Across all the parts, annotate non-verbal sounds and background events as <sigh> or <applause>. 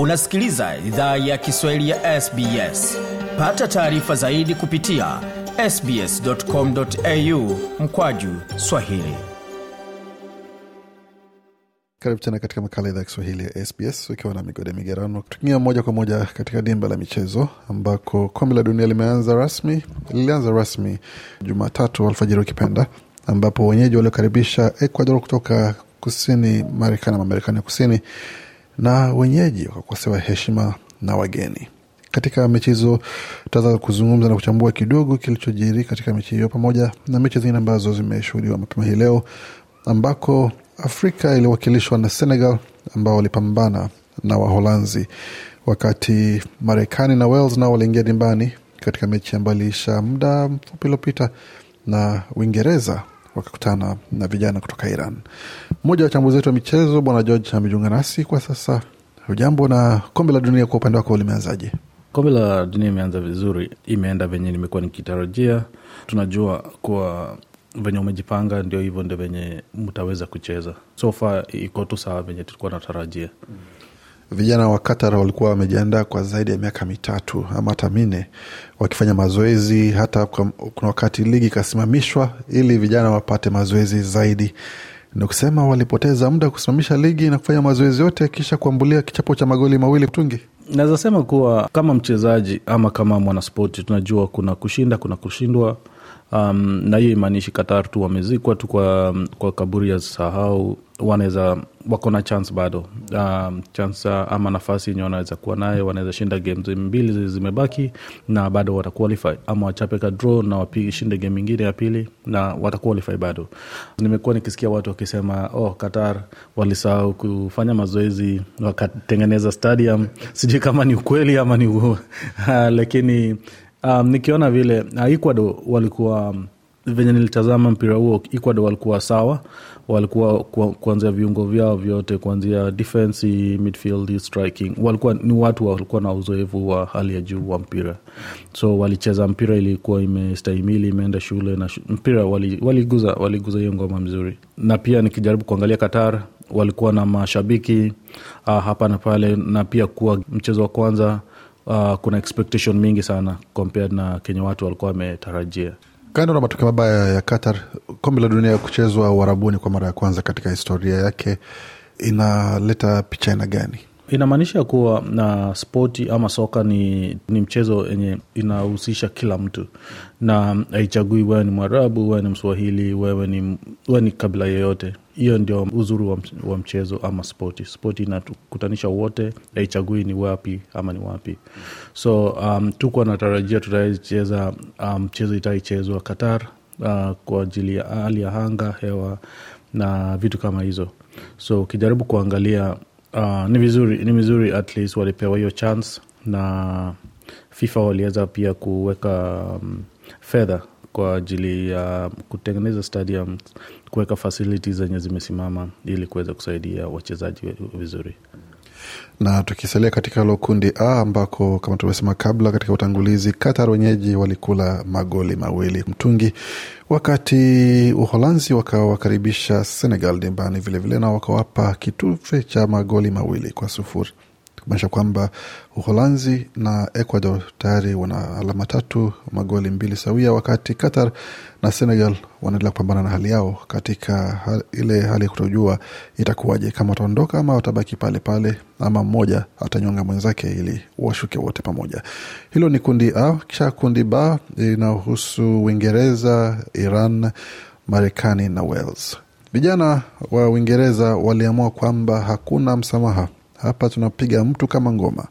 unasikiliza idhaa ya kiswahili ya sbs pata taarifa zaidi kupitia sbscomau mkwaju swahili. Karibu tena katika makala idhaa ya kiswahili ya sbs ukiwa na migode migerano tukiingia moja kwa moja katika dimba la michezo ambako kombe la dunia limeanza rasmi lilianza rasmi jumatatu alfajiri ukipenda ambapo wenyeji waliokaribisha ecuador kutoka kusini marekani ama marekani ya kusini na wenyeji wakakosewa heshima na wageni. Katika mechi hizo tutaweza kuzungumza na kuchambua kidogo kilichojiri katika mechi hiyo pamoja na mechi zingine ambazo zimeshuhudiwa mapema hii leo ambako afrika iliwakilishwa na senegal ambao walipambana na waholanzi wakati marekani na wales nao waliingia dimbani katika mechi ambayo iliisha muda mfupi uliopita na uingereza wakakutana na vijana kutoka iran mmoja wa wachambuzi wetu wa michezo bwana george amejiunga nasi kwa sasa hujambo na kombe la dunia kwa upande wako limeanzaje? Kombe la dunia imeanza vizuri imeenda venye nimekuwa nikitarajia. Tunajua kuwa venye umejipanga ndio hivyo ndio venye mtaweza kucheza. So far iko tu sawa venye tulikuwa natarajia vijana wa qatar walikuwa wamejiandaa kwa zaidi ya miaka mitatu ama hata minne wakifanya mazoezi hata kuna wakati ligi ikasimamishwa ili vijana wapate mazoezi zaidi ni kusema walipoteza muda kusimamisha ligi na kufanya mazoezi yote kisha kuambulia kichapo cha magoli mawili mtungi. Naweza kuwa kama mchezaji ama kama mwanaspoti tunajua kuna kushinda kuna kushindwa. Um, na hiyo imaanishi qatar tu wamezikwa tu kwa, kwa kaburi ya sahau wanaweza wako na chance bado. Um, chance ama nafasi yenye wanaweza kuwa nayo wanaweza shinda games mbili zimebaki na bado wataqualify ama wachape ka draw na washinde game ingine ya pili na wataqualify bado. Nimekuwa nikisikia watu wakisema oh qatar walisahau kufanya mazoezi wakatengeneza stadium. <laughs> Sijui kama ni ukweli ama ni <laughs> lakini um, nikiona vile uh, ecuador walikuwa venye nilitazama mpira huo ecuador walikuwa sawa walikuwa kuanzia viungo vyao vyote kuanzia defense midfield striking. Walikuwa ni watu walikuwa na uzoefu wa hali ya juu wa mpira. So walicheza mpira ilikuwa imestahimili imeenda shule na shu, mpira waliguza wali waliguza hiyo ngoma mzuri. Na pia nikijaribu kuangalia qatar walikuwa na mashabiki uh, hapa na pale na pia kuwa mchezo wa kwanza uh, kuna expectation mingi sana compared na kenye watu walikuwa wametarajia kando na matokeo mabaya ya qatar kombe la dunia kuchezwa uharabuni kwa mara ya kwanza katika historia yake inaleta picha aina gani? Inamaanisha kuwa na spoti ama soka ni, ni mchezo yenye inahusisha kila mtu. Na haichagui wewe ni mwarabu wewe ni mswahili wewe ni, wewe ni kabila yeyote hiyo ndio uzuri wa, mchezo ama spoti. Spoti inatukutanisha wote haichagui ni wapi ama ni wapi. So um, tuko natarajia tutaicheza mchezo um, itaichezwa qatar uh, kwa ajili ya hali ya anga hewa na vitu kama hizo. So ukijaribu kuangalia uh, ni vizuri ni vizuri at least walipewa hiyo chance na fifa waliweza pia kuweka um, fedha kwa ajili ya kutengeneza stadium kuweka facilities zenye zimesimama ili kuweza kusaidia wachezaji vizuri. Na tukisalia katika hilo kundi a ambako kama tumesema kabla katika utangulizi qatar wenyeji walikula magoli mawili mtungi wakati uholanzi wakawakaribisha senegal dimbani vilevile na wakawapa kitufe cha magoli mawili kwa sufuri kumaanisha kwamba uholanzi na ecuador tayari wana alama tatu magoli mbili sawia wakati qatar na senegal wanaendelea kupambana na hali yao katika ile hali ya kutojua itakuwaje kama wataondoka ama watabaki pale pale ama mmoja atanyonga mwenzake ili washuke wote pamoja. Hilo ni kundi a kisha kundi b inahusu uingereza iran marekani na wales. Vijana wa uingereza waliamua kwamba hakuna msamaha hapa tunapiga mtu kama ngoma.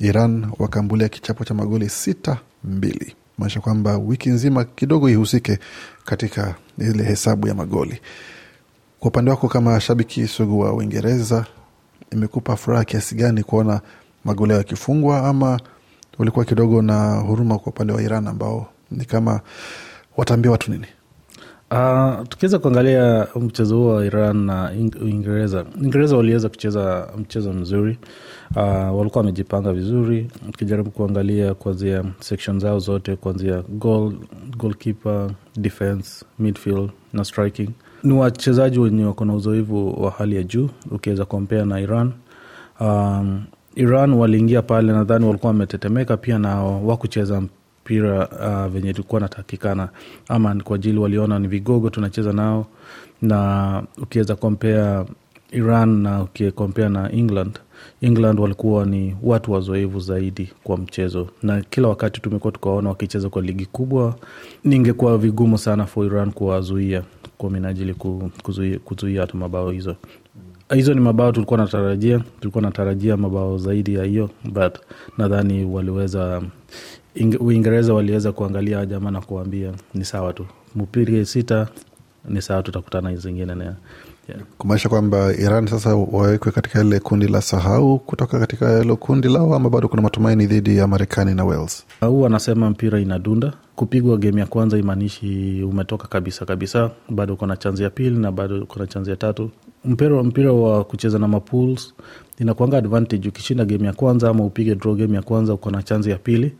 Iran wakaambulia kichapo cha magoli sita mbili. Maanisha kwamba wiki nzima kidogo ihusike katika ile hesabu ya magoli. Kwa upande wako kama shabiki sugu wa uingereza imekupa furaha kiasi gani kuona magoli yao yakifungwa ama ulikuwa kidogo na huruma kwa upande wa iran ambao ni kama wataambia watu nini Uh, tukiweza kuangalia mchezo huo wa Iran na Uingereza, Uingereza waliweza kucheza mchezo mzuri uh, walikuwa wamejipanga vizuri. Ukijaribu kuangalia kuanzia section zao zote, kuanzia goal, goalkeeper, defense, midfield na striking, ni wachezaji wenye wako na uzoefu wa hali ya juu ukiweza kompea na Iran um, iran waliingia pale nadhani walikuwa wametetemeka pia na wakucheza mpira uh, venye ilikuwa natakikana. Ama kwa ajili waliona ni vigogo tunacheza nao. Na ukiweza kompea iran na ukikompea na england england walikuwa ni watu wazoevu zaidi kwa mchezo. Na kila wakati tumekuwa tukawaona wakicheza kwa ligi kubwa ningekuwa vigumu sana for iran kuwazuia kwa minajili kuzuia kuzuia mabao hizo. Hizo ni mabao tulikuwa natarajia tulikuwa natarajia mabao zaidi ya hiyo but nadhani waliweza Inge- uingereza waliweza kuangalia jamaa na kuambia ni sawa tu mpige sita ni sawa tutakutana hizi zingine na yeah. kumaanisha kwamba Iran sasa wawekwe katika ile kundi la sahau kutoka katika hilo kundi lao, ama bado kuna matumaini dhidi ya Marekani na Wales? huu anasema mpira inadunda kupigwa game ya kwanza imaanishi umetoka kabisa kabisa bado uko na chanzi ya pili na bado uko na chanzi ya tatu. Mpira, mpira wa kucheza na mapools inakuanga advantage. Ukishinda game ya kwanza ama upige draw game ya kwanza uko na chanzi ya pili.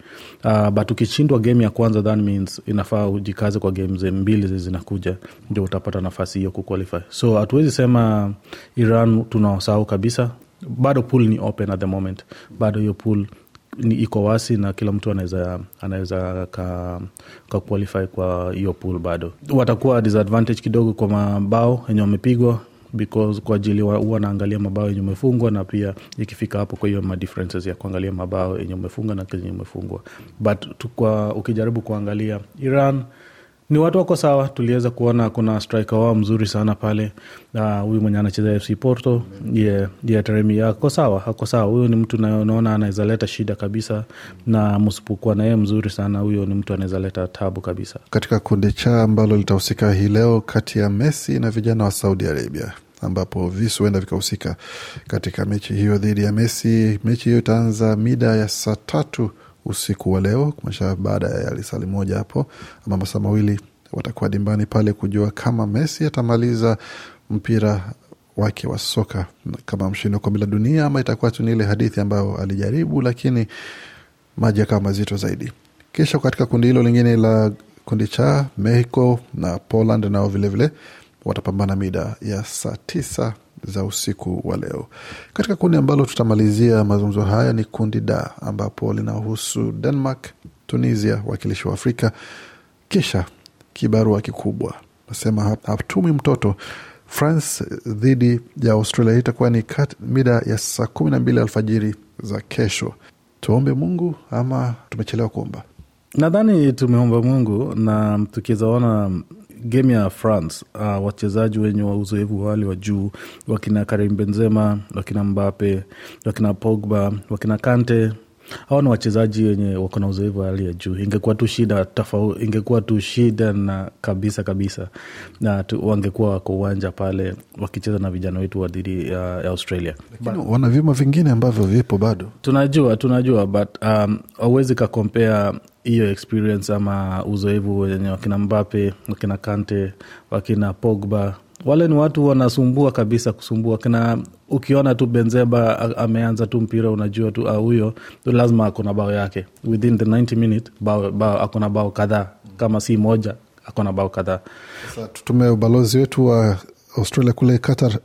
Uh, but ukishindwa game ya kwanza that means inafaa ujikaze kwa games mbili zinakuja ndio utapata nafasi hiyo kuqualify. So hatuwezi sema iran tunawasahau kabisa. Bado pool ni open at the moment. Bado hiyo pool iko wasi na kila mtu anaweza anaweza ka, ka qualify kwa hiyo pool bado. Watakuwa disadvantage kidogo kwa mabao yenye wamepigwa because kwa ajili huwa wanaangalia mabao yenye umefungwa na pia ikifika hapo kwa hiyo madifferences ya kuangalia mabao yenye umefunga na kenye umefungwa but tukwa, ukijaribu kuangalia iran ni watu wako sawa tuliweza kuona kuna striker wao mzuri sana pale. Huyu huyu mwenye anacheza fc porto ye yeah, Taremi ako sawa ako sawa. Huyo ni mtu naona anaweza leta shida kabisa na msipokuwa naye mzuri sana huyo ni mtu anaweza leta tabu kabisa. Katika kundi cha ambalo litahusika hii leo kati ya Messi na vijana wa Saudi Arabia ambapo visu huenda vikahusika katika mechi hiyo dhidi ya Messi. Mechi hiyo itaanza mida ya saa tatu usiku wa leo, kumaanisha baada ya lisali moja hapo ama masaa mawili watakuwa dimbani pale kujua kama Messi atamaliza mpira wake wa soka kama mshindi wa kombe la dunia ama itakuwa tu ni ile hadithi ambayo alijaribu lakini maji yakawa mazito zaidi. Kisha katika kundi hilo lingine la kundi cha Mexico na Poland nao vilevile watapambana mida ya saa tisa za usiku wa leo. Katika kundi ambalo tutamalizia mazungumzo haya ni kundi da ambapo linahusu Denmark, Tunisia, wakilishi wa Afrika, kisha kibarua kikubwa nasema hatumi mtoto France dhidi ya Australia. Itakuwa ni mida ya saa kumi na mbili alfajiri za kesho. Tuombe Mungu ama tumechelewa kuomba? nadhani tumeomba mungu na tukiwezaona game ya france uh, wachezaji wenye wa uzoefu wale wa juu wakina karim benzema wakina mbape wakina pogba wakina kante hawa ni wachezaji wenye wako na uzoefu wa hali ya juu ingekuwa tu shida tofau ingekuwa tu shida na kabisa kabisa na tu, wangekuwa wako uwanja pale wakicheza na vijana wetu wa dhidi ya, ya australia Lakini wana vyuma vingine ambavyo vipo bado. tunajua tunajua but um, kakompea hiyo experience ama uzoefu wenye wakina mbape wakina kante wakina pogba wale ni watu wanasumbua kabisa kusumbua. Kina ukiona tu benzeba ameanza tu mpira unajua tu ah, huyo lazima akona bao yake. Within the 90 minute bao, bao, akona bao kadhaa. Kama si moja akona bao kadhaa. Tutume ubalozi wetu wa Australia kule Qatar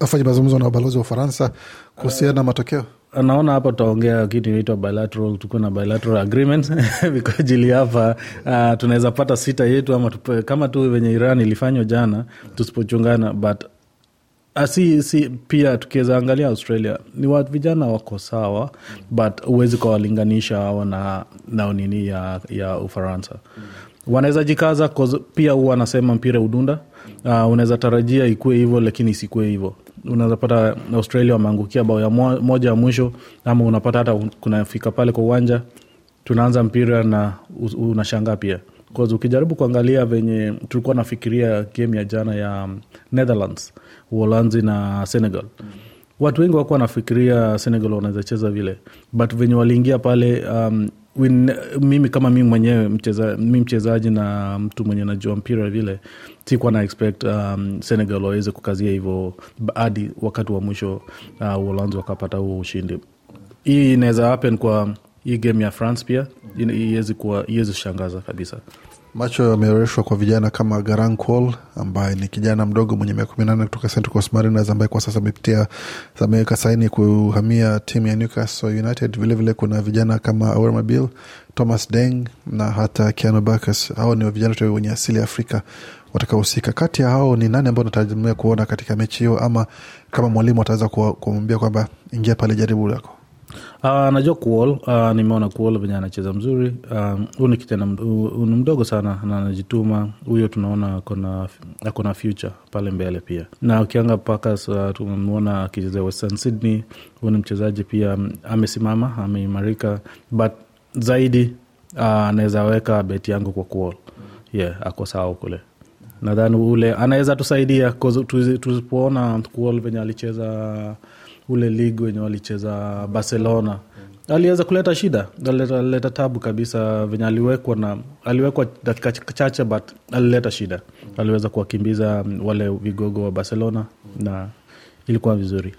afanye mazungumzo na ubalozi wa Ufaransa kuhusiana na matokeo. Naona hapa tutaongea kitu inaitwa bilateral tukuwe na bilateral agreement <laughs> kwa hapa uh, tunaweza pata sita yetu ama tupe, kama tu venye iran ilifanywa jana tusipochungana but uh, si, si pia tukiweza angalia australia ni watu vijana wako sawa but huwezi kawalinganisha hawa na, na nini ya, ya ufaransa. Wanaweza jikaza pia huwa anasema mpira udunda uh, unaweza tarajia ikue hivyo lakini isikue hivyo unaweza pata australia wameangukia bao ya moja ya mwisho ama unapata hata kunafika pale kwa uwanja tunaanza mpira na unashangaa pia. 'Cause ukijaribu kuangalia venye tulikuwa nafikiria game ya jana ya um, netherlands uholanzi na senegal. Watu wengi wakuwa nafikiria senegal wanaweza cheza vile. But venye waliingia pale um, win, mimi kama mi mwenyewe mi mchezaji na mtu mwenye najua mpira vile sikuwa na expect um, senegal waweze kukazia hivyo hadi wakati wa mwisho uh, uholanzi wakapata huo ushindi. Hii inaweza happen kwa hii game ya france pia. Iwezi shangaza kabisa Macho yameoreshwa kwa vijana kama Garan ambaye ni kijana mdogo mwenye miaka kumi na nane kutoka Central Coast Mariners ambaye kwa sasa amepitia ameweka saini kuhamia timu ya Newcastle United. Vilevile vile kuna vijana kama Auramabil, Mabil, Thomas Deng na hata Keanu Bacchus. Hao ni vijana wenye asili ya Afrika watakaohusika. Kati ya hao ni nani ambao natarajia kuona katika mechi hiyo, ama kama mwalimu ataweza kumwambia kwamba ingia pale, jaribu lako? Uh, najua kuol uh, nimeona kuol venye anacheza mzuri. Huu uh, ni kitena ni mdogo sana na anajituma. Huyo tunaona akona future pale mbele pia. Na ukianga pakas uh, tumemwona akicheza Western Sydney. Huu ni mchezaji pia amesimama ameimarika. But zaidi uh, weka beti yangu kwa kuol yeah ako sawa kule. Nadhani ule anaweza tusaidia tusipoona kuol venye alicheza ule lig wenye walicheza barcelona. Aliweza kuleta shida alileta, alileta tabu kabisa venye aliwekwa na aliwekwa dakika chache but alileta shida. Aliweza kuwakimbiza wale vigogo wa barcelona na ilikuwa vizuri.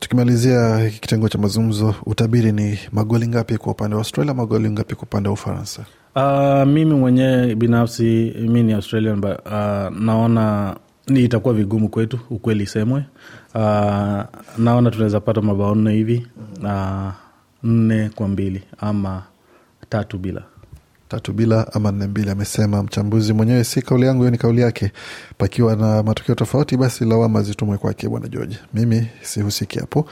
Tukimalizia hiki kitengo cha mazungumzo utabiri ni magoli ngapi kwa upande wa australia magoli ngapi kwa upande wa ufaransa? Uh, mimi mwenyewe binafsi mi ni australian but, uh, naona ni itakuwa vigumu kwetu ukweli semwe. uh, naona tunaweza pata mabao nne hivi uh, nne kwa mbili ama tatu bila. Tatu bila ama nne mbili amesema mchambuzi mwenyewe. Si kauli yangu hiyo ni kauli yake. Pakiwa na matokeo tofauti basi lawama zitumwe kwake bwana george. Mimi sihusiki hapo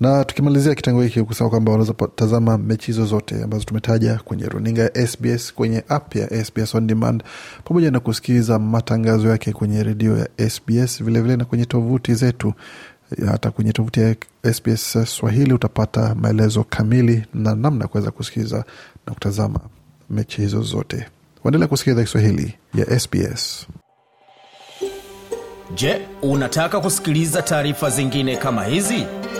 na tukimalizia kitengo hiki kusema kwamba wanaweza tazama mechi hizo zote ambazo tumetaja kwenye runinga ya sbs kwenye app ya sbs on demand pamoja na kusikiliza matangazo yake kwenye redio ya sbs vilevile vile na kwenye tovuti zetu. Hata kwenye tovuti ya sbs swahili utapata maelezo kamili na namna ya kuweza kusikiliza na kutazama mechi hizo zote. Waendelea kusikiliza kiswahili ya sbs je unataka kusikiliza taarifa zingine kama hizi